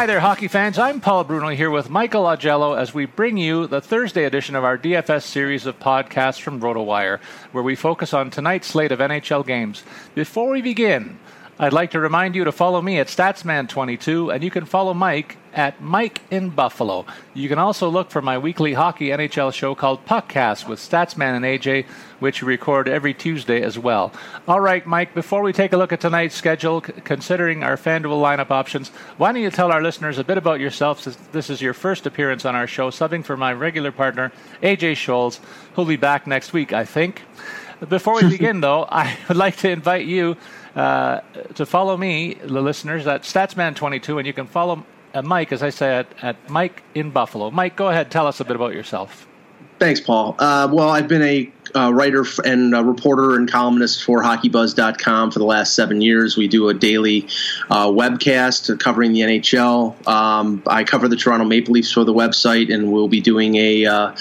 Hi there, hockey fans. I'm Paul Bruno here with Michael Augello as we bring you the Thursday edition of our DFS series of podcasts from RotoWire, where we focus on tonight's slate of NHL games. Before we begin, I'd like to remind you to follow me at Statsman22, and you can follow Mike at Mike in Buffalo. You can also look for my weekly hockey NHL show called Puckcast with Statsman and AJ, which we record every Tuesday as well. All right, Mike, before we take a look at tonight's schedule, c- considering our FanDuel lineup options, why don't you tell our listeners a bit about yourself since this is your first appearance on our show, subbing for my regular partner, AJ Scholes, who'll be back next week, I think. Before we begin, though, I would like to invite you uh, to follow me, the listeners, at Statsman22, and you can follow Mike, as I said, at at Mike in Buffalo. Mike, go ahead, tell us a bit about yourself. Thanks, Paul. Uh, well, I've been a uh, writer and a reporter and columnist for HockeyBuzz.com for the last seven years. We do a daily uh, webcast covering the NHL. Um, I cover the Toronto Maple Leafs for the website, and we'll be doing a, uh,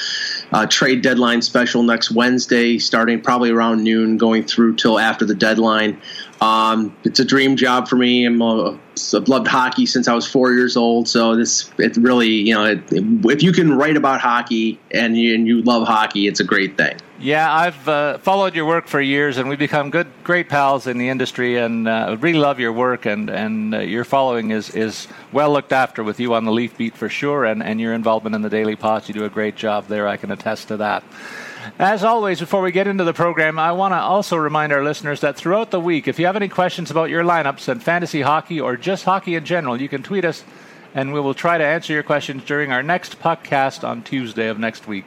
a trade deadline special next Wednesday, starting probably around noon, going through till after the deadline. Um, it's a dream job for me. I'm a, I've loved hockey since I was four years old. So this, it really, you know, it, if you can write about hockey and you, and you love hockey, it's a great thing. Yeah, I've uh, followed your work for years, and we've become good, great pals in the industry, and uh, really love your work, and and uh, your following is is well looked after with you on the Leaf Beat for sure, and and your involvement in the Daily Pots. You do a great job there. I can attest to that. As always, before we get into the program, I want to also remind our listeners that throughout the week, if you have any questions about your lineups and fantasy hockey or just hockey in general, you can tweet us, and we will try to answer your questions during our next podcast on Tuesday of next week.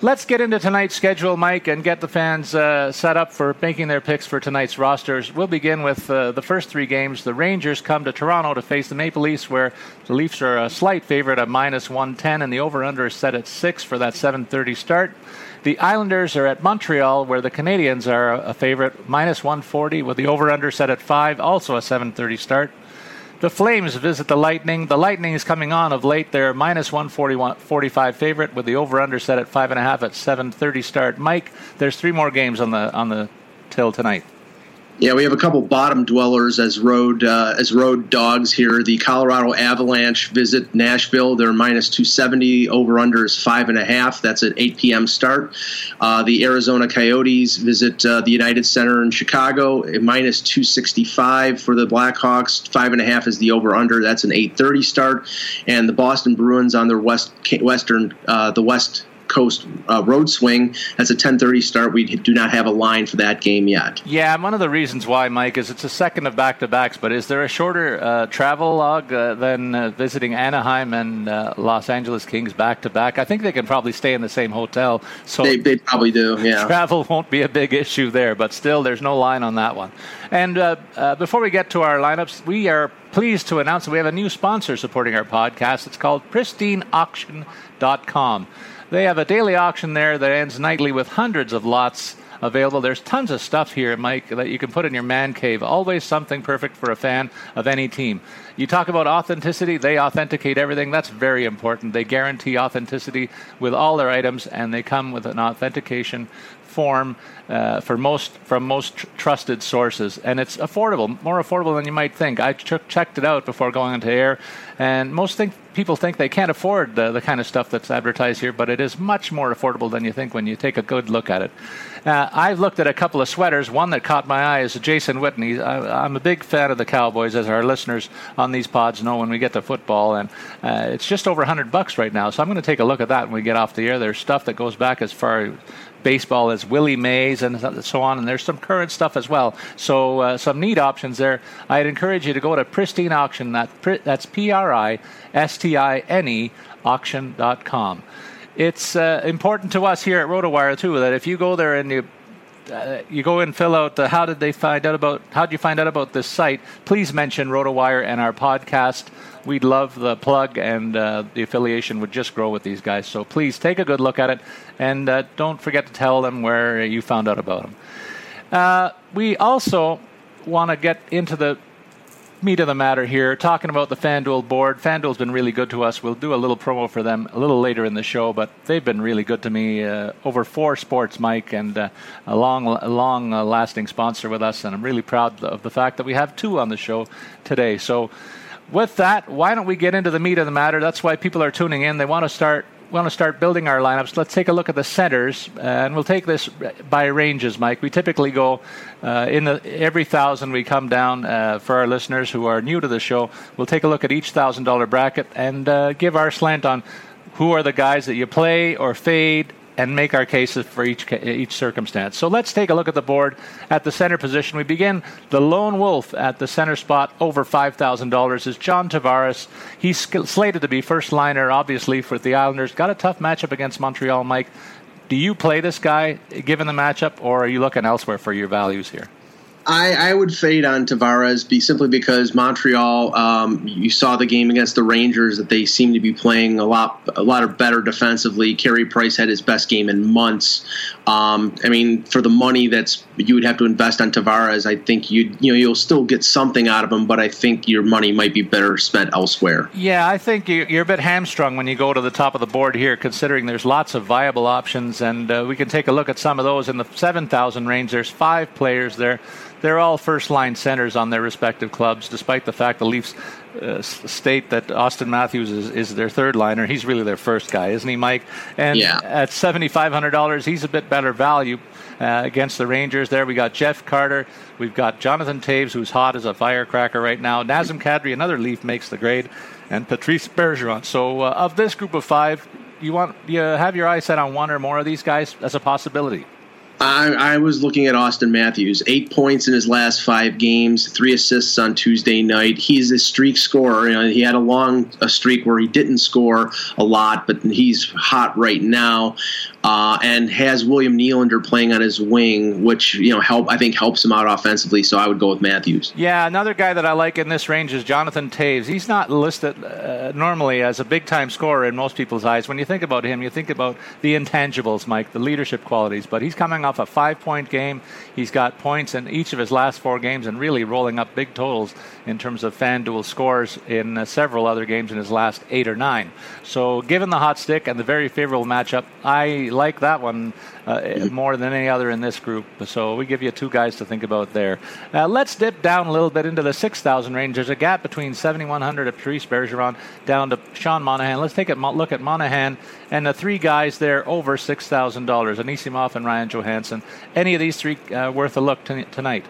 Let's get into tonight's schedule, Mike, and get the fans uh, set up for making their picks for tonight's rosters. We'll begin with uh, the first three games. The Rangers come to Toronto to face the Maple Leafs, where the Leafs are a slight favorite at minus 110, and the over/under is set at six for that 7:30 start. The Islanders are at Montreal, where the Canadiens are a favorite, minus 140, with the over/under set at five, also a 7:30 start. The Flames visit the Lightning. The Lightning is coming on of late. They're minus 145 favorite with the over/under set at five and a half at 7:30 start. Mike, there's three more games on the on the till tonight. Yeah, we have a couple bottom dwellers as road uh, as road dogs here. The Colorado Avalanche visit Nashville. They're minus 270. Over under is five and a half. That's at 8 p.m. start. Uh, the Arizona Coyotes visit uh, the United Center in Chicago. Minus 265 for the Blackhawks. Five and a half is the over under. That's an 8:30 start. And the Boston Bruins on their west western uh, the west Coast uh, road swing. That's a 10:30 start. We do not have a line for that game yet. Yeah, one of the reasons why, Mike, is it's a second of back-to-backs. But is there a shorter uh, travel log uh, than uh, visiting Anaheim and uh, Los Angeles Kings back-to-back? I think they can probably stay in the same hotel. So they, they probably do. Yeah, travel won't be a big issue there. But still, there's no line on that one. And uh, before we get to our lineups, we are pleased to announce that we have a new sponsor supporting our podcast. It's called PristineAuction.com. They have a daily auction there that ends nightly with hundreds of lots available. There's tons of stuff here, Mike, that you can put in your man cave. Always something perfect for a fan of any team. You talk about authenticity, they authenticate everything. That's very important. They guarantee authenticity with all their items, and they come with an authentication form uh, for most from most tr- trusted sources, and it's affordable, more affordable than you might think. I ch- checked it out before going into air, and most think people think they can't afford the, the kind of stuff that's advertised here, but it is much more affordable than you think when you take a good look at it. Uh, I've looked at a couple of sweaters. One that caught my eye is Jason Witten. I, am a big fan of the Cowboys, as our listeners on these pods know when we get to football, and uh, it's just over 100 bucks right now. So I'm going to take a look at that when we get off the air. There's stuff that goes back as far baseball as Willie Mays and so on, and there's some current stuff as well. So uh, some neat options there. I'd encourage you to go to Pristine Auction. That, that's P R I S T I N E auction.com. It's uh, important to us here at RotoWire too that if you go there and you uh, you go and fill out the how did they find out about how did you find out about this site please mention rotowire and our podcast we'd love the plug and uh, the affiliation would just grow with these guys so please take a good look at it and uh, don't forget to tell them where you found out about them uh, we also want to get into the meat of the matter here, talking about the FanDuel board. FanDuel's been really good to us. We'll do a little promo for them a little later in the show, but they've been really good to me. Uh, over four sports, Mike, and uh, a long, long uh, lasting sponsor with us, and I'm really proud of the fact that we have two on the show today. So, with that, why don't we get into the meat of the matter? That's why people are tuning in. They want to start want to start building our lineups, let's take a look at the centers, uh, and we'll take this by ranges, Mike. We typically go uh, in the, every thousand we come down uh, for our listeners who are new to the show. We'll take a look at each thousand dollar bracket and uh, give our slant on who are the guys that you play or fade and make our cases for each each circumstance. So let's take a look at the board at the center position. We begin the lone wolf at the center spot over five thousand dollars is John Tavares. He's slated to be first liner, obviously for the Islanders. Got a tough matchup against Montreal, Mike. Do you play this guy given the matchup, or are you looking elsewhere for your values here? I, I, would fade on Tavares be simply because Montreal. Um, you saw the game against the Rangers that they seem to be playing a lot a lot of better defensively. Carey Price had his best game in months. Um, I mean, for the money that's you would have to invest on Tavares, I think you you know you'll still get something out of him, but I think your money might be better spent elsewhere. Yeah, I think you're a bit hamstrung when you go to the top of the board here, considering there's lots of viable options, and uh, we can take a look at some of those in the seven thousand range. There's five players there they're all first line centers on their respective clubs, despite the fact the Leafs uh, state that Auston Matthews is, is, their third liner. He's really their first guy, isn't he, Mike? And yeah. at $7,500, he's a bit better value. Uh, against the Rangers. There we got Jeff Carter. We've got Jonathan Toews, who's hot as a firecracker right now. Nazem Kadri, another Leaf, makes the grade, and Patrice Bergeron. So uh, of this group of five, you want you have your eyes set on one or more of these guys as a possibility. I, I, was looking at Auston Matthews. Eight points in his last five games, three assists on Tuesday night. He's a streak scorer. You know, he had a long a streak where he didn't score a lot, but he's hot right now uh, and has William Nylander playing on his wing, which you know help I think helps him out offensively. So I would go with Matthews. Yeah, another guy that I like in this range is Jonathan Toews. He's not listed uh, normally as a big time scorer in most people's eyes. When you think about him, you think about the intangibles, Mike, the leadership qualities. But he's coming off a five point game. He's got points in each of his last four games and really rolling up big totals in terms of FanDuel scores in uh, several other games in his last eight or nine. So given the hot stick and the very favorable matchup, I like that one uh, more than any other in this group. So we give you two guys to think about there. Uh, let's dip down a little bit into the 6,000 range. There's a gap between 7,100 of Patrice Bergeron down to Sean Monahan. Let's take a look at Monahan and the three guys there over $6,000, Anisimov and Ryan Johansen. Any of these three uh, worth a look t- tonight?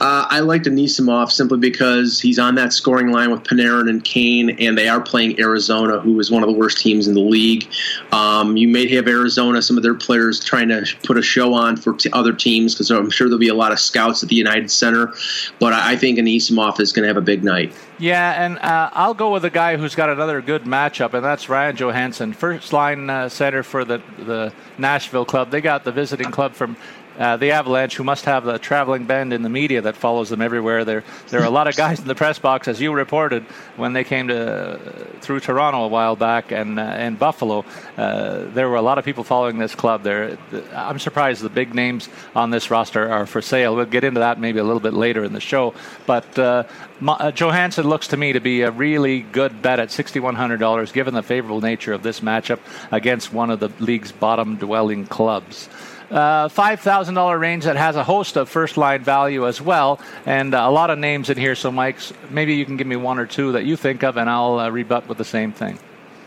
Uh, I like Anisimov simply because he's on that scoring line with Panarin and Kane, and they are playing Arizona, who is one of the worst teams in the league. Um, you may have Arizona, some of their players trying to put a show on for t- other teams because I'm sure there'll be a lot of scouts at the United Center. But I, I think Anisimov is going to have a big night. Yeah, and uh, I'll go with a guy who's got another good matchup, and that's Ryan Johansen, first line uh, center for the the Nashville club. They got the visiting club from uh, the Avalanche, who must have the traveling band in the media that follows them everywhere. There, there are a lot of guys in the press box, as you reported when they came to through Toronto a while back and uh, and Buffalo. Uh, there were a lot of people following this club. There, I'm surprised the big names on this roster are for sale. We'll get into that maybe a little bit later in the show. But uh, uh, Johansen looks to me to be a really good bet at $6,100, given the favorable nature of this matchup against one of the league's bottom dwelling clubs uh, $5,000 range that has a host of first line value as well, and uh, a lot of names in here. So, Mike, maybe you can give me one or two that you think of, and I'll uh, rebut with the same thing.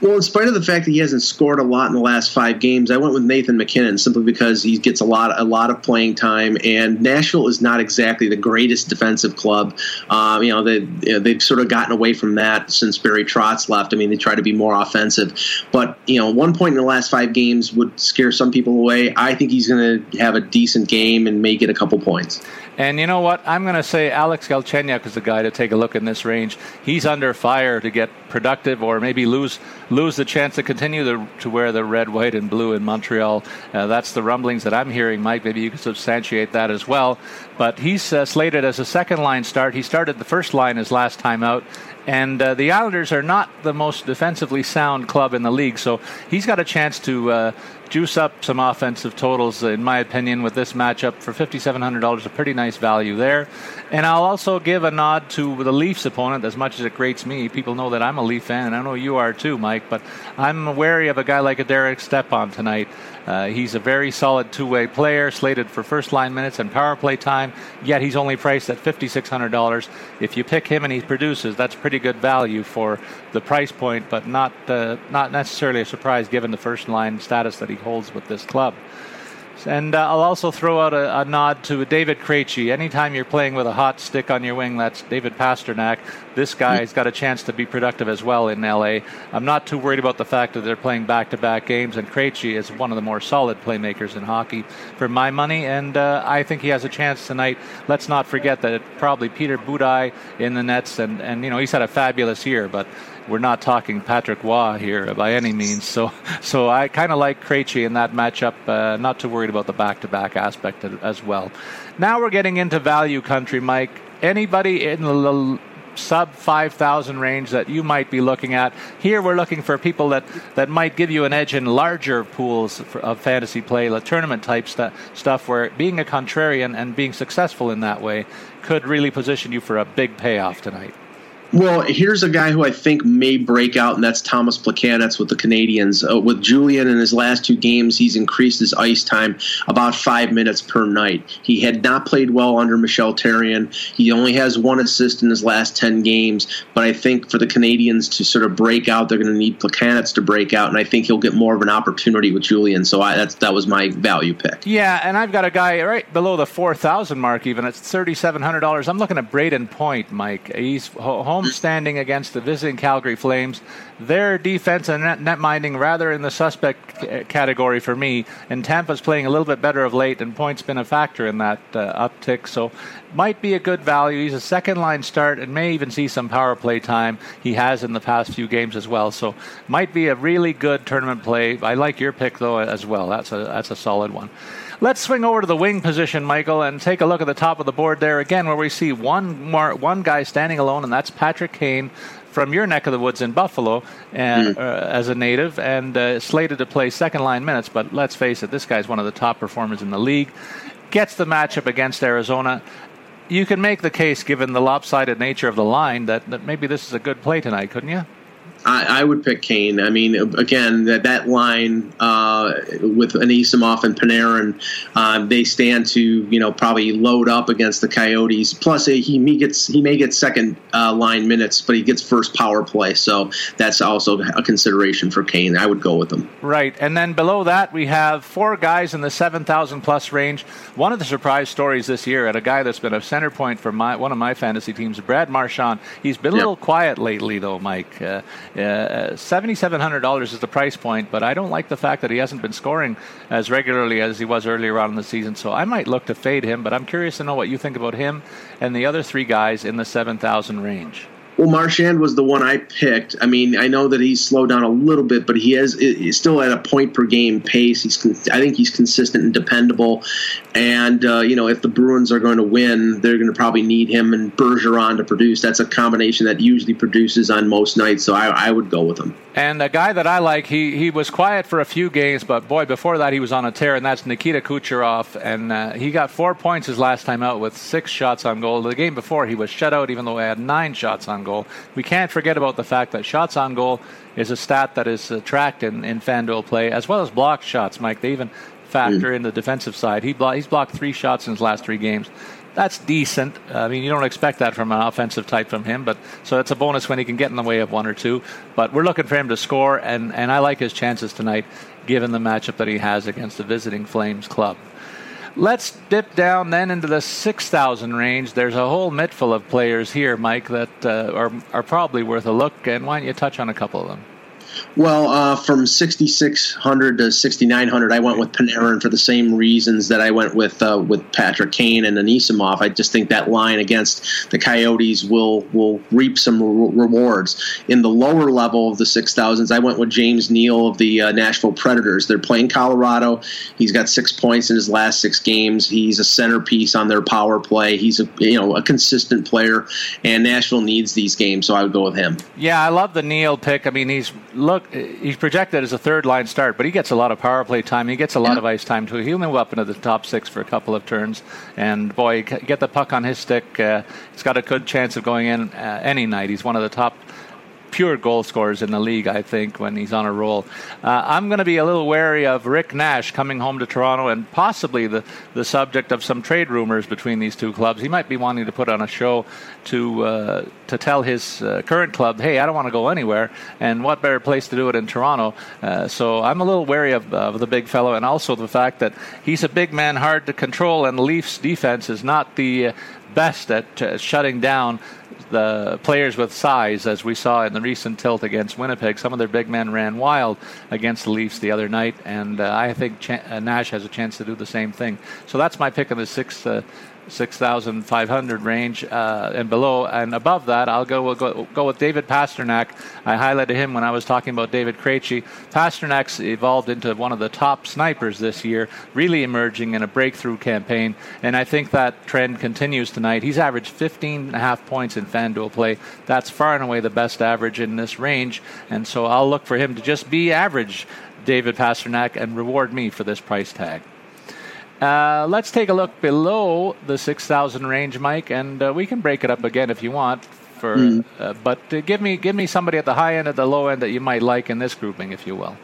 Well, in spite of the fact that he hasn't scored a lot in the last five games, I went with Nathan MacKinnon simply because he gets a lot, a lot of playing time. And Nashville is not exactly the greatest defensive club. Um, you know, they, you know, they've sort of gotten away from that since Barry Trotz left. I mean, they try to be more offensive. But you know, one point in the last five games would scare some people away. I think he's going to have a decent game and may get a couple points. And you know what? I'm going to say Alex Galchenyuk is the guy to take a look in this range. He's under fire to get productive or maybe lose lose the chance to continue the, to wear the red, white, and blue in Montreal. Uh, that's the rumblings that I'm hearing, Mike. Maybe you can substantiate that as well. But he's uh, slated as a second line start. He started the first line his last time out, and uh, the Islanders are not the most defensively sound club in the league, so he's got a chance to uh, juice up some offensive totals, in my opinion, with this matchup for $5,700. A pretty nice value there. And I'll also give a nod to the Leafs opponent, as much as it grates me. People know that I'm a Leaf fan, and I know you are too, Mike, but I'm wary of a guy like a Derek Stepan tonight. Uh, he's a very solid two way player, slated for first line minutes and power play time, yet he's only priced at $5,600. If you pick him and he produces, that's pretty good value for the price point, but not, uh, not necessarily a surprise given the first line status that he holds with this club. And uh, I'll also throw out a, a, nod to David Krejci. Anytime you're playing with a hot stick on your wing, that's David Pastrnak. This guy's got a chance to be productive as well in LA. I'm not too worried about the fact that they're playing back-to-back games, and Krejci is one of the more solid playmakers in hockey for my money, and uh, I think he has a chance tonight. Let's not forget that probably Peter Budaj in the nets, and, and you know he's had a fabulous year, but we're not talking Patrick Roy here by any means. So, so I kind of like Krejci in that matchup. Uh, not too worried about the back-to-back aspect as well. Now we're getting into value country, Mike. Anybody in the sub 5000 range that you might be looking at. Here we're looking for people that, that might give you an edge in larger pools of fantasy play, the tournament type st- stuff where being a contrarian and being successful in that way could really position you for a big payoff tonight. Well, here's a guy who I think may break out, and that's Thomas Plekanec with the Canadiens. Uh, with Julien in his last two games, he's increased his ice time about five minutes per night. He had not played well under Michel Therrien. He only has one assist in his last 10 games, but I think for the Canadiens to sort of break out, they're going to need Plekanec to break out, and I think he'll get more of an opportunity with Julien. So I, that's, that was my value pick. Yeah, and I've got a guy right below the 4,000 mark, even. It's $3,700. I'm looking at Brayden Point, Mike. He's home standing against the visiting Calgary Flames. Their defense and net, net minding rather in the suspect category for me. And Tampa's playing a little bit better of late, and points been a factor in that uh, uptick. So might be a good value. He's a second line start and may even see some power play time. He has in the past few games as well. So might be a really good tournament play. I like your pick though as well. That's a that's a solid one. Let's swing over to the wing position, Michael, and take a look at the top of the board there again, where we see one more, one guy standing alone, and that's Patrick Kane from your neck of the woods in Buffalo, and mm. uh, as a native, and uh, slated to play second line minutes. But let's face it, this guy's one of the top performers in the league. Gets the matchup against Arizona. You can make the case, given the lopsided nature of the line, that, that maybe this is a good play tonight, couldn't you? I, I, would pick Kane. I mean, again, that that line uh, with Anisimov and Panarin, um, they stand to you know probably load up against the Coyotes. Plus, he, he gets he may get second uh, line minutes, but he gets first power play, so that's also a consideration for Kane. I would go with him. Right, and then below that we have four guys in the seven thousand plus range. One of the surprise stories this year, at a guy that's been a center point for my one of my fantasy teams, Brad Marchand. He's been a yep. little quiet lately, though, Mike. Uh, uh, $7,700 is the price point, but I don't like the fact that he hasn't been scoring as regularly as he was earlier on in the season. So I might look to fade him, but I'm curious to know what you think about him and the other three guys in the 7,000 range. Well, Marchand was the one I picked. I mean, I know that he's slowed down a little bit, but he he's still at a point per game pace. He's I think he's consistent and dependable. And uh, you know, if the Bruins are going to win, they're going to probably need him and Bergeron to produce. That's a combination that usually produces on most nights. So I, I would go with him. And a guy that I like, he he was quiet for a few games, but boy, before that he was on a tear, and that's Nikita Kucherov. And uh, he got four points his last time out with six shots on goal. The game before he was shut out, even though he had nine shots on goal. We can't forget about the fact that shots on goal is a stat that is tracked in, in FanDuel play, as well as blocked shots, Mike. They even factor mm. in the defensive side. He blo- he's blocked three shots in his last three games. That's decent. I mean, you don't expect that from an offensive type from him, but so it's a bonus when he can get in the way of one or two. But we're looking for him to score, and, and I like his chances tonight, given the matchup that he has against the visiting Flames club. Let's dip down then into the 6,000 range. There's a whole mittful of players here, Mike, that uh, are, are probably worth a look, and why don't you touch on a couple of them? Well, uh, from 6,600 to 6,900, I went with Panarin for the same reasons that I went with uh, with Patrick Kane and Anisimov. I just think that line against the Coyotes will will reap some re- rewards. In the lower level of the 6,000s, I went with James Neal of the uh, Nashville Predators. They're playing Colorado. He's got six points in his last six games. He's a centerpiece on their power play. He's a you know a consistent player, and Nashville needs these games, so I would go with him. Yeah, I love the Neal pick. I mean, he's look, he's projected as a third line start, but he gets a lot of power play time. He gets a lot of ice time too. He'll move up into the top six for a couple of turns, and boy, get the puck on his stick. Uh, he's got a good chance of going in uh, any night. He's one of the top pure goal scorers in the league, I think, when he's on a roll. Uh, I'm going to be a little wary of Rick Nash coming home to Toronto and possibly the, the subject of some trade rumors between these two clubs. He might be wanting to put on a show to uh, to tell his uh, current club, hey, I don't want to go anywhere, and what better place to do it in Toronto? Uh, so I'm a little wary of, of the big fellow, and also the fact that he's a big man, hard to control, and the Leafs defense is not the best at uh, shutting down the players with size, as we saw in the recent tilt against Winnipeg. Some of their big men ran wild against the Leafs the other night, and uh, I think Ch- uh, Nash has a chance to do the same thing. So that's my pick of the sixth 6,500 range uh, and below. And above that, I'll go, we'll go, go with David Pastrnak. I highlighted him when I was talking about David Krejci. Pastrnak's evolved into one of the top snipers this year, really emerging in a breakthrough campaign. And I think that trend continues tonight. He's averaged 15 and a half points in FanDuel play. That's far and away the best average in this range. And so I'll look for him to just be average, David Pastrnak, and reward me for this price tag. Uh, let's take a look below the 6,000 range, Mike, and uh, we can break it up again if you want. For, mm. uh, but uh, give me give me somebody at the high end, at the low end that you might like in this grouping, if you will.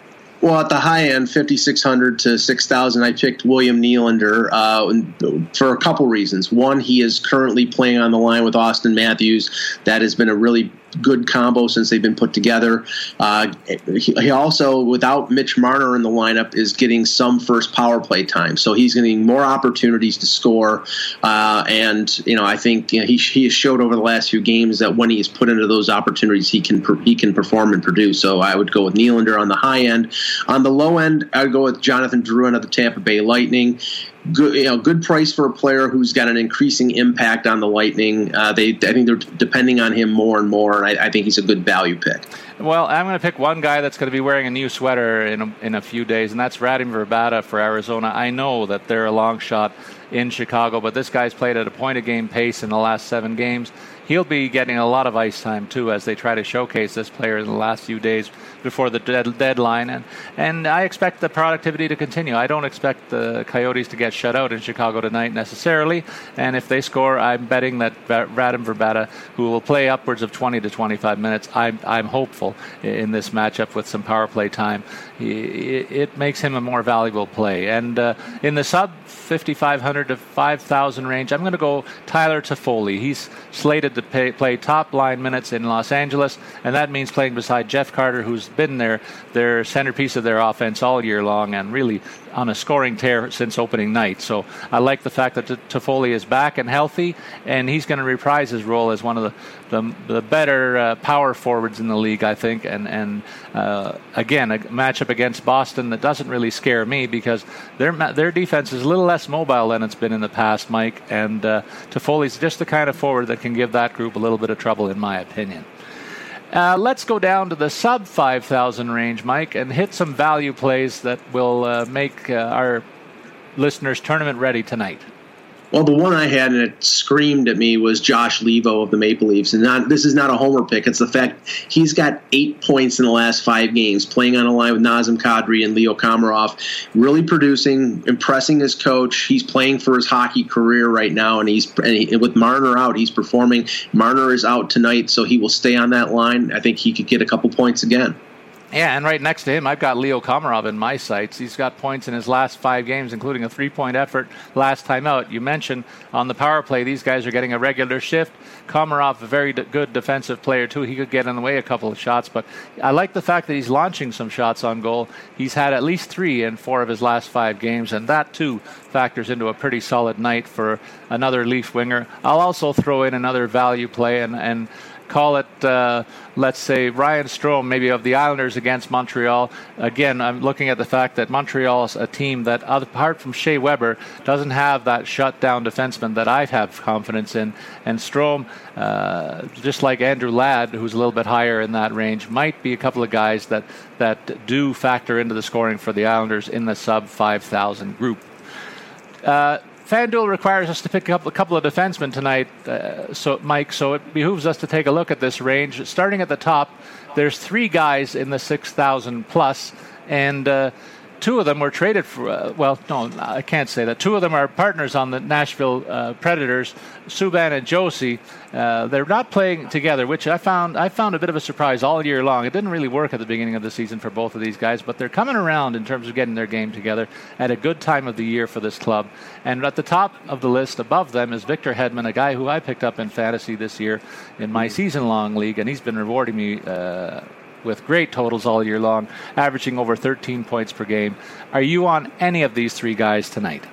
Well, at the high end, 5,600 to 6,000, I picked William Nylander uh, for a couple reasons. One, he is currently playing on the line with Auston Matthews. That has been a really good combo since they've been put together. Uh, he, also, without Mitch Marner in the lineup, is getting some first power play time, so he's getting more opportunities to score. Uh, and you know, I think you know, he he has showed over the last few games that when he is put into those opportunities, he can he can perform and produce. So I would go with Nylander on the high end. On the low end, I'd go with Jonathan Drouin of the Tampa Bay Lightning good, you know, good price for a player who's got an increasing impact on the Lightning. Uh, they, I think they're depending on him more and more, and I, I think he's a good value pick. Well, I'm going to pick one guy that's going to be wearing a new sweater in a, in a few days, and that's Radim Vrbata for Arizona. I know that they're a long shot in Chicago, but this guy's played at a point a game pace in the last seven games. He'll be getting a lot of ice time too as they try to showcase this player in the last few days before the dead, deadline. And and I expect the productivity to continue. I don't expect the Coyotes to get shut out in Chicago tonight necessarily. And if they score, I'm betting that Radim Vrbata, who will play upwards of 20 to 25 minutes, I'm I'm hopeful in this matchup with some power play time. It makes him a more valuable play. And uh, in the sub 5,500 to 5,000 range, I'm going to go Tyler Toffoli. He's slated to pay, play top line minutes in Los Angeles, and that means playing beside Jeff Carter, who's been their their centerpiece of their offense all year long and really on a scoring tear since opening night. So I like the fact that Toffoli is back and healthy, and he's going to reprise his role as one of the the, the better uh, power forwards in the league, I think. And and uh, again, a matchup against Boston that doesn't really scare me because their their defense is a little less mobile than it's been in the past, Mike. And uh, Toffoli's just the kind of forward that can give that group a little bit of trouble, in my opinion. Uh, let's go down to the sub 5,000 range, Mike, and hit some value plays that will uh, make uh, our listeners tournament ready tonight. Well, the one I had and it screamed at me was Josh Leivo of the Maple Leafs, and not this is not a homer pick. It's the fact he's got eight points in the last five games, playing on a line with Nazem Kadri and Leo Komarov, really producing, impressing his coach. He's playing for his hockey career right now, and he's and he, with Marner out, he's performing. Marner is out tonight, so he will stay on that line. I think he could get a couple points again. Yeah, and right next to him, I've got Leo Komarov in my sights. He's got points in his last five games, including a three point effort last time out. You mentioned on the power play, these guys are getting a regular shift. Komarov, a very good defensive player, too. He could get in the way a couple of shots, but I like the fact that he's launching some shots on goal. He's had at least three in four of his last five games, and that, too, factors into a pretty solid night for another Leaf winger. I'll also throw in another value play, and, and call it, uh, let's say, Ryan Strome, maybe of the Islanders against Montreal. Again, I'm looking at the fact that Montreal is a team that, apart from Shea Weber, doesn't have that shutdown defenseman that I have confidence in. And Strome, uh, just like Andrew Ladd, who's a little bit higher in that range, might be a couple of guys that, that do factor into the scoring for the Islanders in the sub 5,000 group. Uh, FanDuel requires us to pick up a couple of defensemen tonight, uh, so Mike. So it behooves us to take a look at this range. Starting at the top, there's three guys in the 6,000 plus, and uh, two of them were traded for. Uh, well, no, I can't say that. Two of them are partners on the Nashville uh, Predators, Subban and Josi. Uh, they're not playing together, which I found I found a bit of a surprise all year long. It didn't really work at the beginning of the season for both of these guys, but they're coming around in terms of getting their game together at a good time of the year for this club. And at the top of the list above them is Victor Hedman, a guy who I picked up in fantasy this year in my season-long league, and he's been rewarding me uh, with great totals all year long, averaging over 13 points per game. Are you on any of these three guys tonight?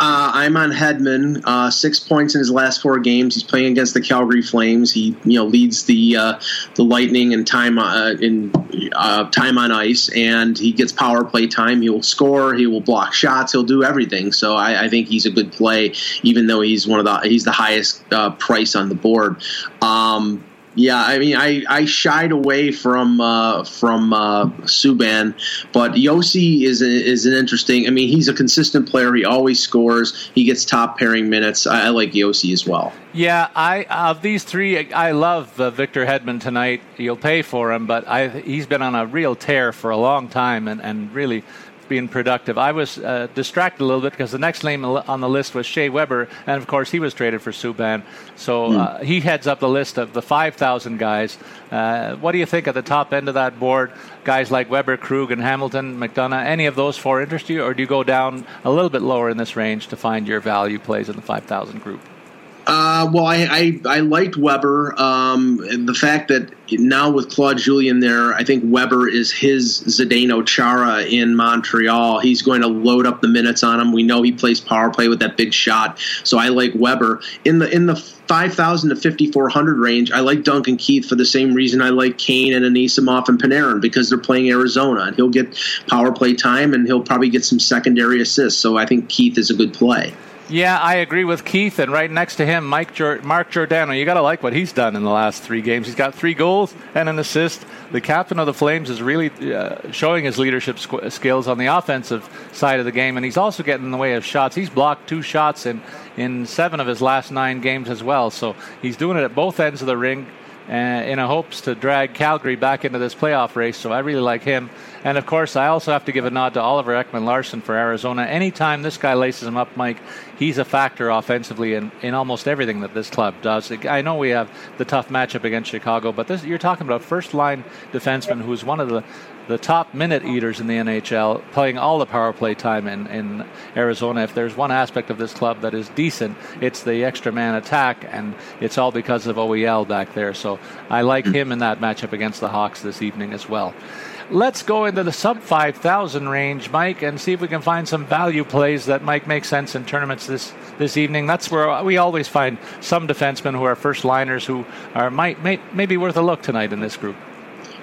Uh, I'm on Hedman. Uh, six points in his last four games. He's playing against the Calgary Flames. He, you know, leads the uh, the Lightning in time uh, in uh, time on ice, and he gets power play time. He will score. He will block shots. He'll do everything. So I, I think he's a good play, even though he's one of the he's the highest uh, price on the board. Um, yeah, I mean, I, I shied away from uh, from uh, Subban, but Josi is a, is an interesting. I mean, he's a consistent player. He always scores. He gets top pairing minutes. I, I like Josi as well. Yeah, I of these three, I love uh, Victor Hedman tonight. You'll pay for him, but I, he's been on a real tear for a long time, and, and really being productive. I was uh, distracted a little bit because the next name on the list was Shea Weber, and of course he was traded for Subban. So uh, hmm. he heads up the list of the 5,000 guys. Uh, what do you think at the top end of that board? Guys like Weber, Krug, and Hamilton, McDonagh, any of those four interest you, or do you go down a little bit lower in this range to find your value plays in the 5,000 group? Uh, well, I, I, I liked Weber. Um, the fact that now with Claude Julien there, I think Weber is his Zdeno Chara in Montreal. He's going to load up the minutes on him. We know he plays power play with that big shot, so I like Weber in the in the five thousand to fifty four hundred range. I like Duncan Keith for the same reason I like Kane and Anisimov and Panarin because they're playing Arizona and he'll get power play time and he'll probably get some secondary assists. So I think Keith is a good play. Yeah, I agree with Keith, and right next to him, Mike Mark Giordano. You got to like what he's done in the last three games. He's got three goals and an assist. The captain of the Flames is really uh, showing his leadership squ- skills on the offensive side of the game, and he's also getting in the way of shots. He's blocked two shots in in seven of his last nine games as well. So he's doing it at both ends of the ring Uh, in a hopes to drag Calgary back into this playoff race. So I really like him. And of course, I also have to give a nod to Oliver Ekman Larsson for Arizona. Anytime this guy laces him up, Mike, he's a factor offensively in, in almost everything that this club does. I know we have the tough matchup against Chicago, but this, you're talking about first line defenseman who's one of the the top minute eaters in the NHL, playing all the power play time in, in Arizona. If there's one aspect of this club that is decent, it's the extra man attack, and it's all because of OEL back there. So I like hmm. him in that matchup against the Hawks this evening as well. Let's go into the sub 5,000 range, Mike, and see if we can find some value plays that might make sense in tournaments this, this evening. That's where we always find some defensemen who are first liners who are might, might maybe worth a look tonight in this group.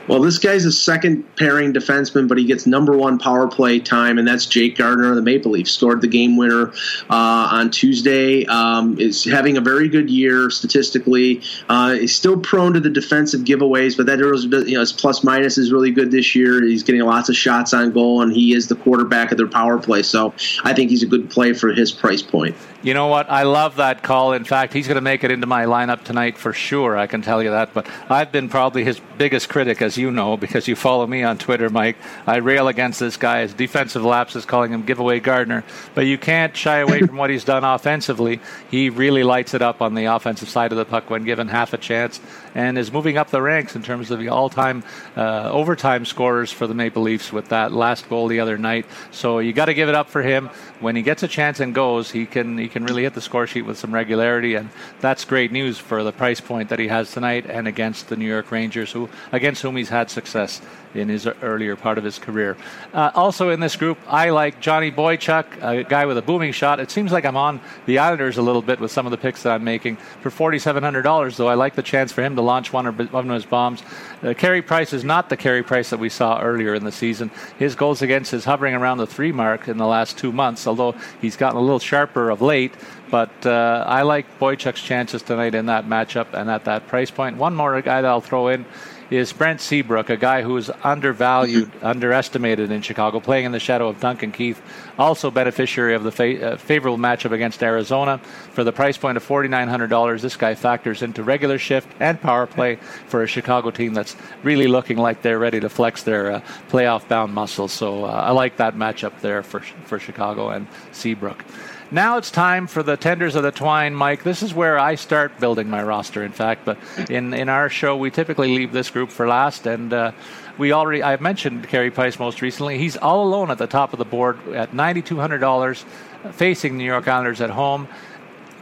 Well, this guy's a second pairing defenseman, but he gets number one power play time, and that's Jake Gardiner of the Maple Leafs. Scored the game winner uh, on Tuesday. Um, is having a very good year statistically. Uh, he's still prone to the defensive giveaways, but that you know his plus minus is really good this year. He's getting lots of shots on goal, and he is the quarterback of their power play. So I think he's a good play for his price point. You know what? I love that call. In fact, he's going to make it into my lineup tonight for sure. I can tell you that. But I've been probably his biggest critic, as you know, because you follow me on Twitter, Mike. I rail against this guy. His defensive lapses, calling him giveaway Gardiner. But you can't shy away from what he's done offensively. He really lights it up on the offensive side of the puck when given half a chance and is moving up the ranks in terms of the all-time uh, overtime scorers for the Maple Leafs with that last goal the other night. So you got to give it up for him. When he gets a chance and goes, he can he can really hit the score sheet with some regularity, and that's great news for the price point that he has tonight and against the New York Rangers, who against whom he's had success in his earlier part of his career. Uh, also in this group, I like Johnny Boychuk, a guy with a booming shot. It seems like I'm on the Islanders a little bit with some of the picks that I'm making. For $4,700, though, I like the chance for him to launch one of his bombs. The Carey Price is not the Carey Price that we saw earlier in the season. His goals against is hovering around the three mark in the last two months, although he's gotten a little sharper of late. But uh, I like Boychuk's chances tonight in that matchup and at that price point. One more guy that I'll throw in is Brent Seabrook, a guy who is undervalued, underestimated in Chicago, playing in the shadow of Duncan Keith, also beneficiary of the fa- uh, favorable matchup against Arizona. For the price point of $4,900, this guy factors into regular shift and power play for a Chicago team that's really looking like they're ready to flex their uh, playoff bound muscles. So uh, I like that matchup there for, for Chicago and Seabrook. Now it's time for the tenders of the twine, Mike. This is where I start building my roster, in fact. But in, in our show, we typically leave this group for last. And uh, we already, I've mentioned Carey Price most recently. He's all alone at the top of the board at $9,200, facing the New York Islanders at home.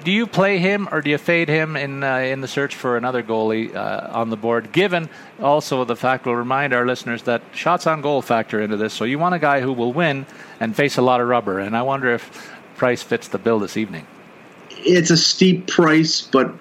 Do you play him or do you fade him in uh, in the search for another goalie uh, on the board? Given also the fact, we'll remind our listeners that shots on goal factor into this. So you want a guy who will win and face a lot of rubber. And I wonder if Price fits the bill this evening? It's a steep price, but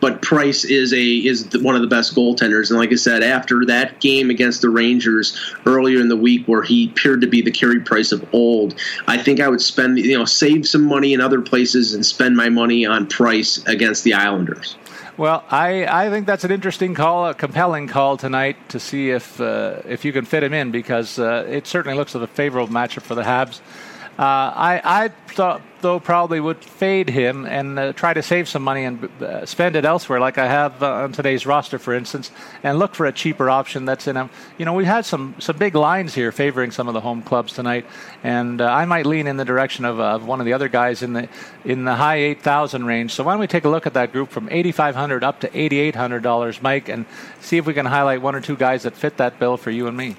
but Price is a is one of the best goaltenders. And like I said, after that game against the Rangers earlier in the week, where he appeared to be the Carey Price of old, I think I would spend you know save some money in other places and spend my money on Price against the Islanders. Well, I, I think that's an interesting call, a compelling call tonight to see if uh, if you can fit him in because uh, it certainly looks like a favorable matchup for the Habs. Uh, I, I thought, though, probably would fade him and uh, try to save some money and uh, spend it elsewhere, like I have uh, on today's roster, for instance, and look for a cheaper option that's in a. You know, we've had some some big lines here favoring some of the home clubs tonight, and uh, I might lean in the direction of, of one of the other guys in the in the high eight thousand range. So why don't we take a look at that group from eighty five hundred up to eighty eight hundred dollars, Mike, and see if we can highlight one or two guys that fit that bill for you and me.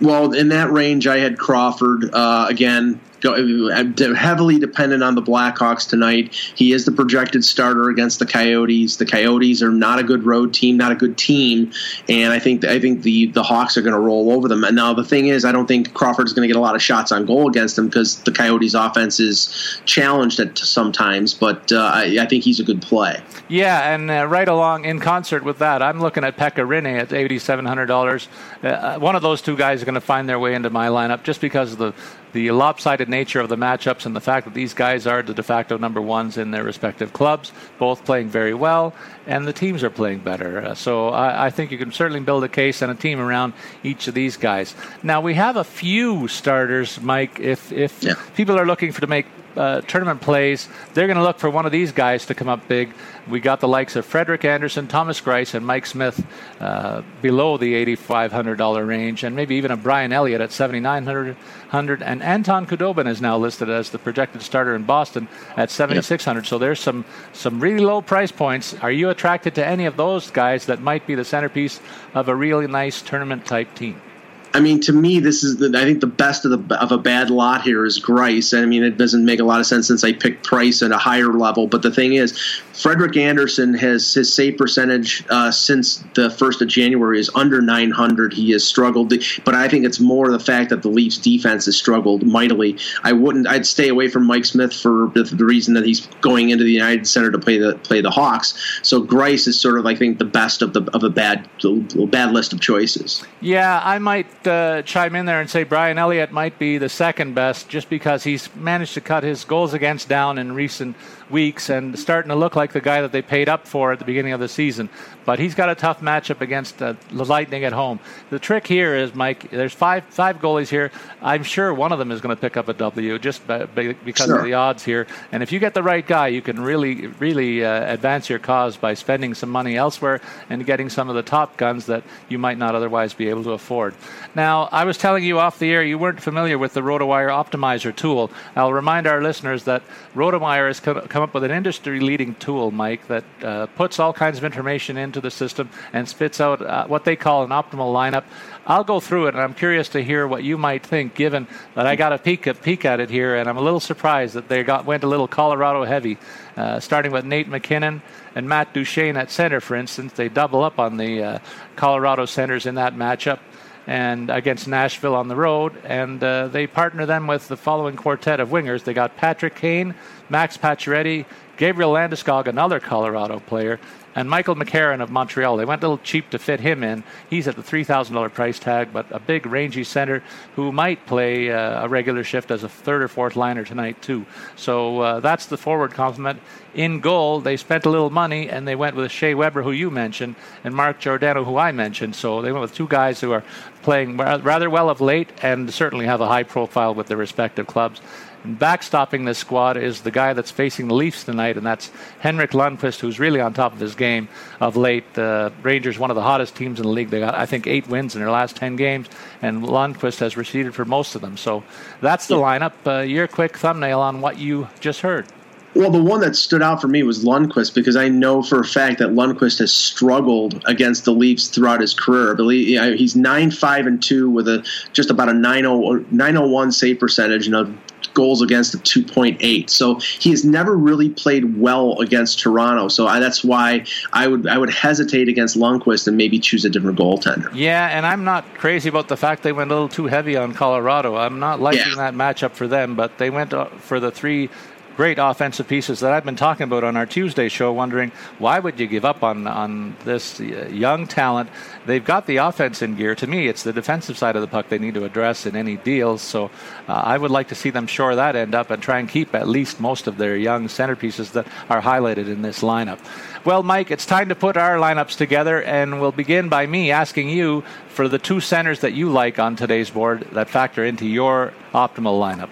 Well, in that range, I had Crawford uh, again heavily dependent on the Blackhawks tonight. He is the projected starter against the Coyotes. The Coyotes are not a good road team, not a good team, and I think I think the the Hawks are going to roll over them. And now the thing is, I don't think Crawford is going to get a lot of shots on goal against them because the Coyotes' offense is challenged at sometimes. But uh, I, I, think he's a good play. Yeah, and uh, right along in concert with that, I'm looking at Pekka Rinne at eighty seven hundred dollars. Uh, one of those two guys is going to find their way into my lineup just because of the the lopsided nature of the matchups and the fact that these guys are the de facto number ones in their respective clubs, both playing very well, and the teams are playing better. Uh, so I, I, think you can certainly build a case and a team around each of these guys. Now we have a few starters, Mike. If if yeah. people are looking for to make uh, tournament plays, they're going to look for one of these guys to come up big. We got the likes of Frederik Andersen, Thomas Greiss, and Mike Smith uh, below the $8,500 range, and maybe even a Brian Elliott at $7,900. And Anton Khudobin is now listed as the projected starter in Boston at 7600 yep. So there's some, some really low price points. Are you attracted to any of those guys that might be the centerpiece of a really nice tournament type team? I mean, to me, this is the, I think the best of the of a bad lot here is Greiss. I mean, it doesn't make a lot of sense since I picked Price at a higher level. But the thing is, Frederik Andersen has his save percentage uh, since the first of January is under 900. He has struggled, but I think it's more the fact that the Leafs defense has struggled mightily. I wouldn't. I'd stay away from Mike Smith for the, the reason that he's going into the United Center to play the play the Hawks. So Greiss is sort of I think the best of the of a bad bad list of choices. Yeah, I might uh, chime in there and say Brian Elliott might be the second best just because he's managed to cut his goals against down in recent weeks and starting to look like the guy that they paid up for at the beginning of the season. But he's got a tough matchup against uh, the Lightning at home. The trick here is, Mike, there's five five goalies here. I'm sure one of them is going to pick up a W just because sure. of the odds here. And if you get the right guy, you can really, really uh, advance your cause by spending some money elsewhere and getting some of the top guns that you might not otherwise be able to afford. Now, I was telling you off the air you weren't familiar with the RotoWire Optimizer tool. I'll remind our listeners that RotoWire has come up with an industry leading tool, Mike, that uh, puts all kinds of information into the system and spits out uh, what they call an optimal lineup. I'll go through it, and I'm curious to hear what you might think, given that I got a peek, a peek at it here, and I'm a little surprised that they got went a little Colorado heavy, uh, starting with Nate MacKinnon and Matt Duchene at center, for instance. They double up on the uh, Colorado centers in that matchup and against Nashville on the road, and uh, they partner them with the following quartet of wingers. They got Patrick Kane, Max Pacioretty, Gabriel Landeskog, another Colorado player, and Michael McCarron of Montreal. They went a little cheap to fit him in. He's at the $3,000 price tag, but a big, rangy center who might play uh, a regular shift as a third or fourth liner tonight, too. So uh, that's the forward complement. In goal, they spent a little money and they went with Shea Weber, who you mentioned, and Mark Giordano, who I mentioned. So they went with two guys who are playing rather well of late and certainly have a high profile with their respective clubs. And backstopping this squad is the guy that's facing the Leafs tonight, and that's Henrik Lundqvist, who's really on top of his game of late. The uh, Rangers, one of the hottest teams in the league. They got, I think, eight wins in their last 10 games, and Lundqvist has receded for most of them. So that's the lineup. Uh, your quick thumbnail on what you just heard. Well, the one that stood out for me was Lundqvist because I know for a fact that Lundqvist has struggled against the Leafs throughout his career. I believe he's nine five and two with a just about a 901 save percentage and a goals against of 2.8. So he has never really played well against Toronto. So I, that's why I would I would hesitate against Lundqvist and maybe choose a different goaltender. Yeah, and I'm not crazy about the fact they went a little too heavy on Colorado. I'm not liking yeah. that matchup for them, but they went uh, for the three great offensive pieces that I've been talking about on our Tuesday show, wondering why would you give up on on this uh, young talent? They've got the offense in gear. To me, it's the defensive side of the puck they need to address in any deals. So uh, I would like to see them shore that end up and try and keep at least most of their young centerpieces that are highlighted in this lineup. Well, Mike, it's time to put our lineups together, and we'll begin by me asking you for the two centers that you like on today's board that factor into your optimal lineup.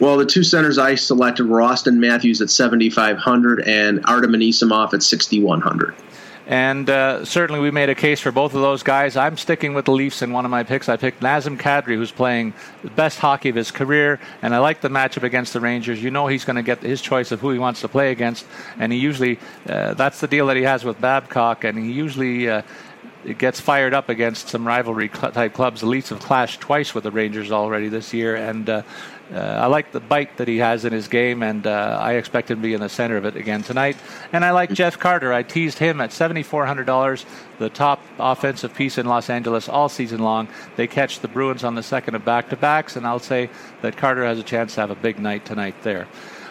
Well, the two centers I selected were Auston Matthews at 7,500 and Artem Anisimov at 6,100. And uh, certainly we made a case for both of those guys. I'm sticking with the Leafs in one of my picks. I picked Nazem Kadri, who's playing the best hockey of his career, and I like the matchup against the Rangers. You know he's going to get his choice of who he wants to play against, and he usually, uh, that's the deal that he has with Babcock, and he usually. Uh, gets fired up against some rivalry type clubs. The Leafs have clashed twice with the Rangers already this year, and uh, uh, I like the bite that he has in his game, and uh, I expect him to be in the center of it again tonight. And I like Jeff Carter. I teased him at $7,400, the top offensive piece in Los Angeles all season long. They catch the Bruins on the second of back to backs, and I'll say that Carter has a chance to have a big night tonight there.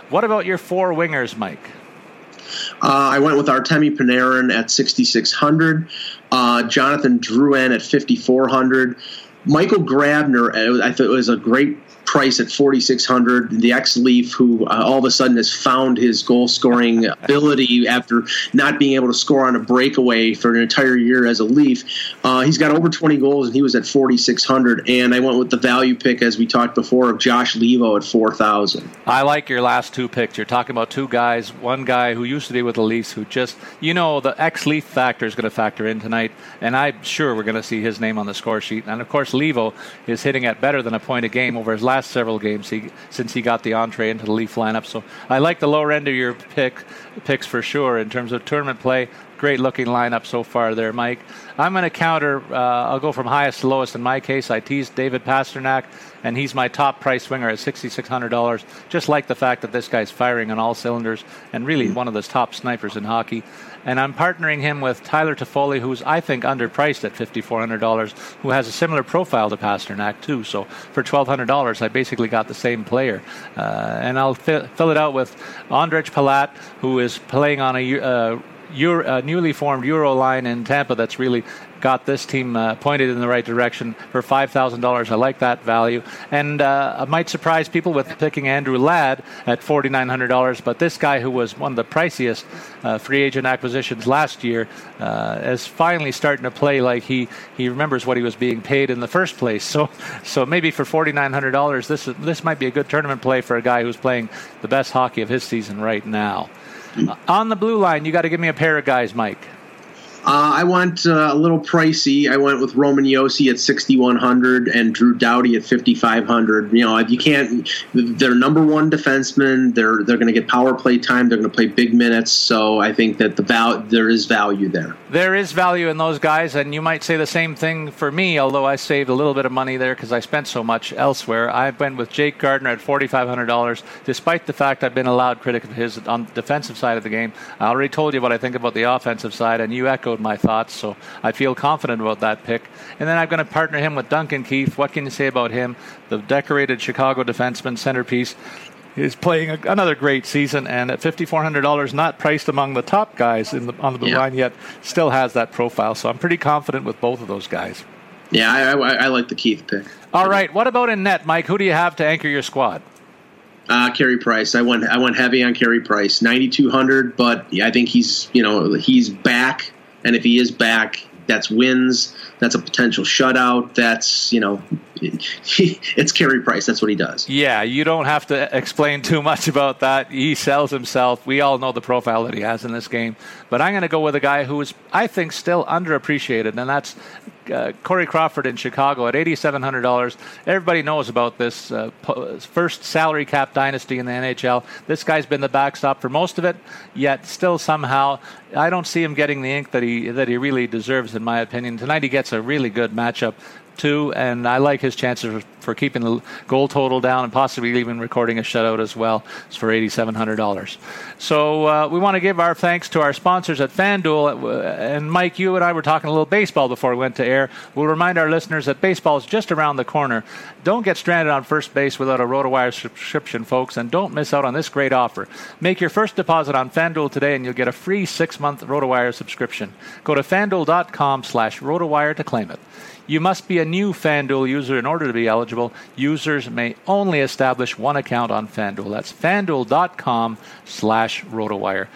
What about your four wingers, Mike? Uh, I went with Artemi Panarin at 6,600, uh, Jonathan Drouin at 5,400. Michael Grabner, I thought it was a great price at 4,600. The ex Leaf, who uh, all of a sudden has found his goal scoring ability after not being able to score on a breakaway for an entire year as a Leaf, uh, he's got over 20 goals and he was at 4,600. And I went with the value pick, as we talked before, of Josh Leivo at 4,000. I like your last two picks. You're talking about two guys. One guy who used to be with the Leafs, who just, you know, the ex Leaf factor is going to factor in tonight. And I'm sure we're going to see his name on the score sheet. And of course, Leivo is hitting at better than a point a game over his last several games he, since he got the entree into the Leaf lineup. So I like the lower end of your pick picks for sure in terms of tournament play. Great looking lineup so far there, Mike. I'm going to counter. Uh, I'll go from highest to lowest in my case. I teased David Pastrnak, and he's my top price swinger at $6,600. Just like the fact that this guy's firing on all cylinders and really one of the top snipers in hockey. And I'm partnering him with Tyler Toffoli, who's I think underpriced at $5,400, who has a similar profile to Pastrnak too. So for $1,200, I basically got the same player. Uh, and I'll fi- fill it out with Ondrej Palat, who is playing on a uh, Euro, uh, newly formed Euro line in Tampa that's really got this team uh, pointed in the right direction for $5,000. I like that value. And uh, I might surprise people with picking Andrew Ladd at $4,900, but this guy who was one of the priciest uh, free agent acquisitions last year uh, is finally starting to play like he, he remembers what he was being paid in the first place. So, so maybe for $4,900, this, is, this might be a good tournament play for a guy who's playing the best hockey of his season right now. Uh, on the blue line, you got to give me a pair of guys, Mike. Uh, I went uh, a little pricey. I went with Roman Josi at 6,100 and Drew Doughty at 5,500. You know, you can't. They're number one defensemen. They're they're going to get power play time. They're going to play big minutes. So I think that the val- there is value there. There is value in those guys, and you might say the same thing for me. Although I saved a little bit of money there because I spent so much elsewhere. I went with Jake Gardiner at $4,500, despite the fact I've been a loud critic of his on the defensive side of the game. I already told you what I think about the offensive side, and you echoed my thoughts, so I feel confident about that pick. And then I'm going to partner him with Duncan Keith. What can you say about him? The decorated Chicago defenseman centerpiece is playing a, another great season, and at $5,400, not priced among the top guys the, on the blue yeah. line yet, still has that profile. So I'm pretty confident with both of those guys. Yeah, I, I, I like the Keith pick. All right, what about in net, Mike? Who do you have to anchor your squad? Uh, Carey Price. I went I went heavy on Carey Price, ninety two hundred. But I think he's you know he's back and if he is back, that's wins. That's a potential shutout. That's you know, it's Carey Price. That's what he does. Yeah, you don't have to explain too much about that. He sells himself. We all know the profile that he has in this game. But I'm going to go with a guy who is, I think, still underappreciated, and that's uh, Corey Crawford in Chicago at $8,700. Everybody knows about this uh, first salary cap dynasty in the NHL. This guy's been the backstop for most of it, yet still somehow I don't see him getting the ink that he that he really deserves, in my opinion. Tonight he gets a really good matchup too, and I like his chances for keeping the goal total down and possibly even recording a shutout as well. It's for $8,700. So uh, we want to give our thanks to our sponsors at FanDuel. Uh, and Mike, you and I were talking a little baseball before we went to air. We'll remind our listeners that baseball is just around the corner. Don't get stranded on first base without a RotoWire subscription, folks, and don't miss out on this great offer. Make your first deposit on FanDuel today, and you'll get a free six-month RotoWire subscription. Go to FanDuel.com slash RotoWire to claim it. You must be a new FanDuel user in order to be eligible. Users may only establish one account on FanDuel. That's fanduel.com slash rotowire.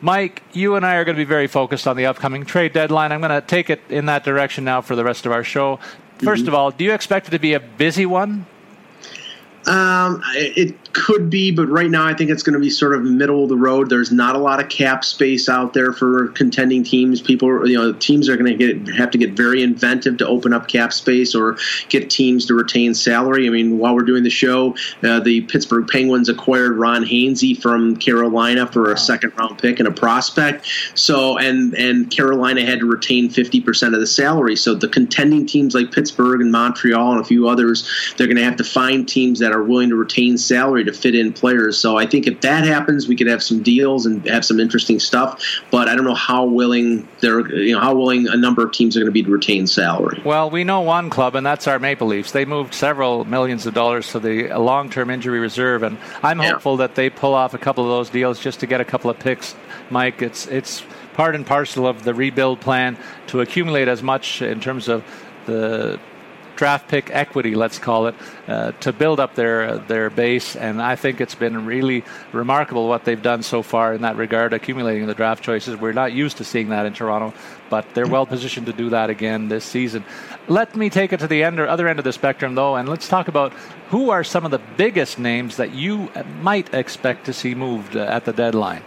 Mike, you and I are going to be very focused on the upcoming trade deadline. I'm going to take it in that direction now for the rest of our show. 1st mm-hmm. of all, do you expect it to be a busy one? Um, it could be, but right now I think it's going to be sort of middle of the road. There's not a lot of cap space out there for contending teams. People, you know, teams are going to get have to get very inventive to open up cap space or get teams to retain salary. I mean, while we're doing the show, uh, the Pittsburgh Penguins acquired Ron Hainsey from Carolina for a second round pick and a prospect. So, and and Carolina had to retain 50% of the salary. So the contending teams like Pittsburgh and Montreal and a few others, they're going to have to find teams that are willing to retain salary to fit in players. So I think if that happens, we could have some deals and have some interesting stuff. But I don't know how willing they're, you know, how willing a number of teams are going to be to retain salary. Well, we know one club, and that's our Maple Leafs. They moved several millions of dollars to the long-term injury reserve, and I'm yeah. hopeful that they pull off a couple of those deals just to get a couple of picks. Mike, it's it's part and parcel of the rebuild plan to accumulate as much in terms of the draft pick equity, let's call it, uh, to build up their their base. And I think it's been really remarkable what they've done so far in that regard, accumulating the draft choices. We're not used to seeing that in Toronto, but they're well positioned to do that again this season. Let me take it to the end or other end of the spectrum, though, and let's talk about who are some of the biggest names that you might expect to see moved uh, at the deadline.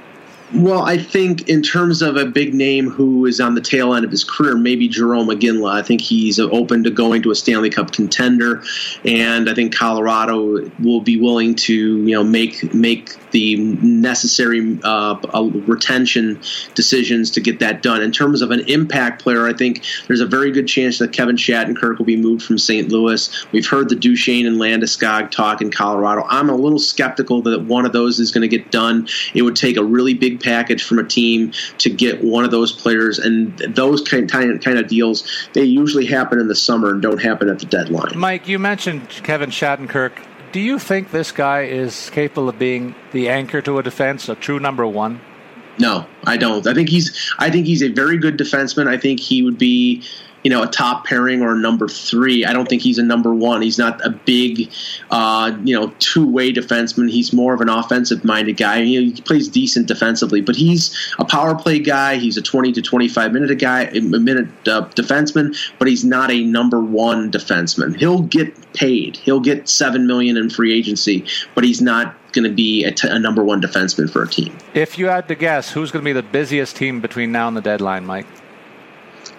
Well, I think in terms of a big name who is on the tail end of his career, maybe Jarome Iginla. I think he's open to going to a Stanley Cup contender, and I think Colorado will be willing to you know make make the necessary uh, retention decisions to get that done. In terms of an impact player, I think there's a very good chance that Kevin Shattenkirk will be moved from St. Louis. We've heard the Duchene and Landeskog talk in Colorado. I'm a little skeptical that one of those is going to get done. It would take a really big package from a team to get one of those players, and those kind kind of deals they usually happen in the summer and don't happen at the deadline. Mike, you mentioned Kevin Shattenkirk. Do you think this guy is capable of being the anchor to a defense, a true number one? No, I don't. I think he's. I think he's a very good defenseman. I think he would be you know, a top pairing or a number three. I don't think he's a number one. He's not a big, uh, you know, two way defenseman. He's more of an offensive minded guy. Know, he plays decent defensively, but he's a power play guy. He's a 20 to 25 minute a guy, a minute uh, defenseman, but he's not a number one defenseman. He'll get paid. He'll get seven million in free agency, but he's not going to be a, t- a number one defenseman for a team. If you had to guess, who's going to be the busiest team between now and the deadline, Mike?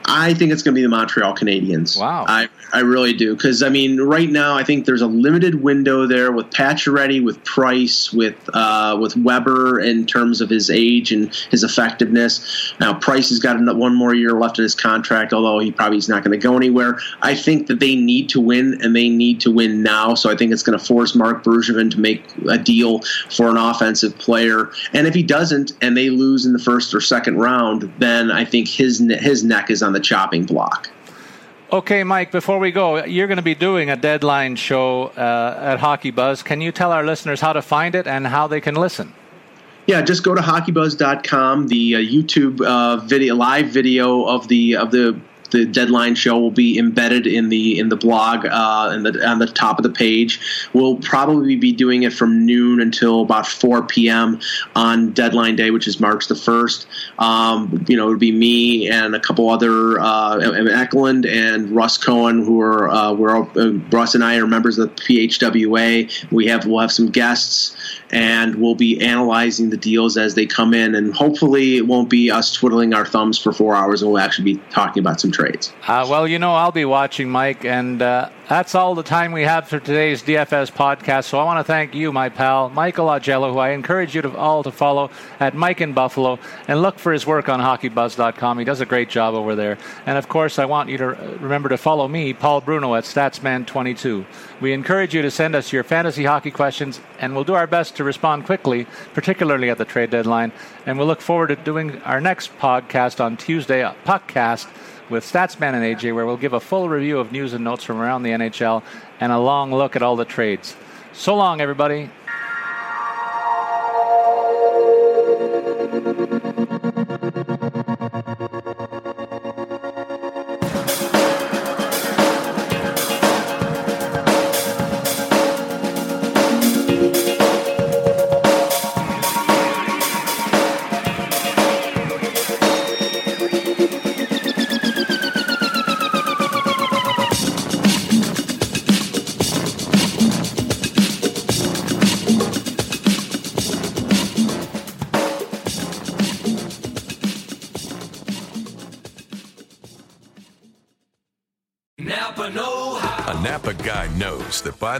I think it's going to be the Montreal Canadiens. Wow. I, I really do. Because, I mean, right now, I think there's a limited window there with Pacioretty, with Price, with uh, with Weber in terms of his age and his effectiveness. Now, Price has got one more year left in his contract, although he probably is not going to go anywhere. I think that they need to win, and they need to win now. So I think it's going to force Marc Bergevin to make a deal for an offensive player. And if he doesn't, and they lose in the first or second round, then I think his his neck is on the chopping block. Okay, Mike, before we go, you're going to be doing a deadline show uh, at Hockey Buzz. Can you tell our listeners how to find it and how they can listen? Yeah, just go to hockeybuzz.com. The uh, YouTube uh, video, live video of the of the the deadline show will be embedded in the in the blog uh, in the, on the top of the page. We'll probably be doing it from noon until about 4 p.m. on deadline day, which is March the first. Um, you know, it would be me and a couple other uh, Eklund and Russ Cohen, who are uh, we're uh, Russ and I are members of the PHWA. We have we'll have some guests and we'll be analyzing the deals as they come in. And hopefully, it won't be us twiddling our thumbs for four hours, and we'll actually be talking about some trades. Uh, well, you know, I'll be watching, Mike, and uh, that's all the time we have for today's DFS podcast. So I want to thank you, my pal, Michael Augello, who I encourage you to all to follow at Mike in Buffalo and look for his work on HockeyBuzz.com. He does a great job over there. And of course, I want you to remember to follow me, Paul Bruno, at Statsman22. We encourage you to send us your fantasy hockey questions, and we'll do our best to respond quickly, particularly at the trade deadline. And we'll look forward to doing our next podcast on Tuesday, podcast with Statsman and AJ, where we'll give a full review of news and notes from around the NHL and a long look at all the trades. So long, everybody.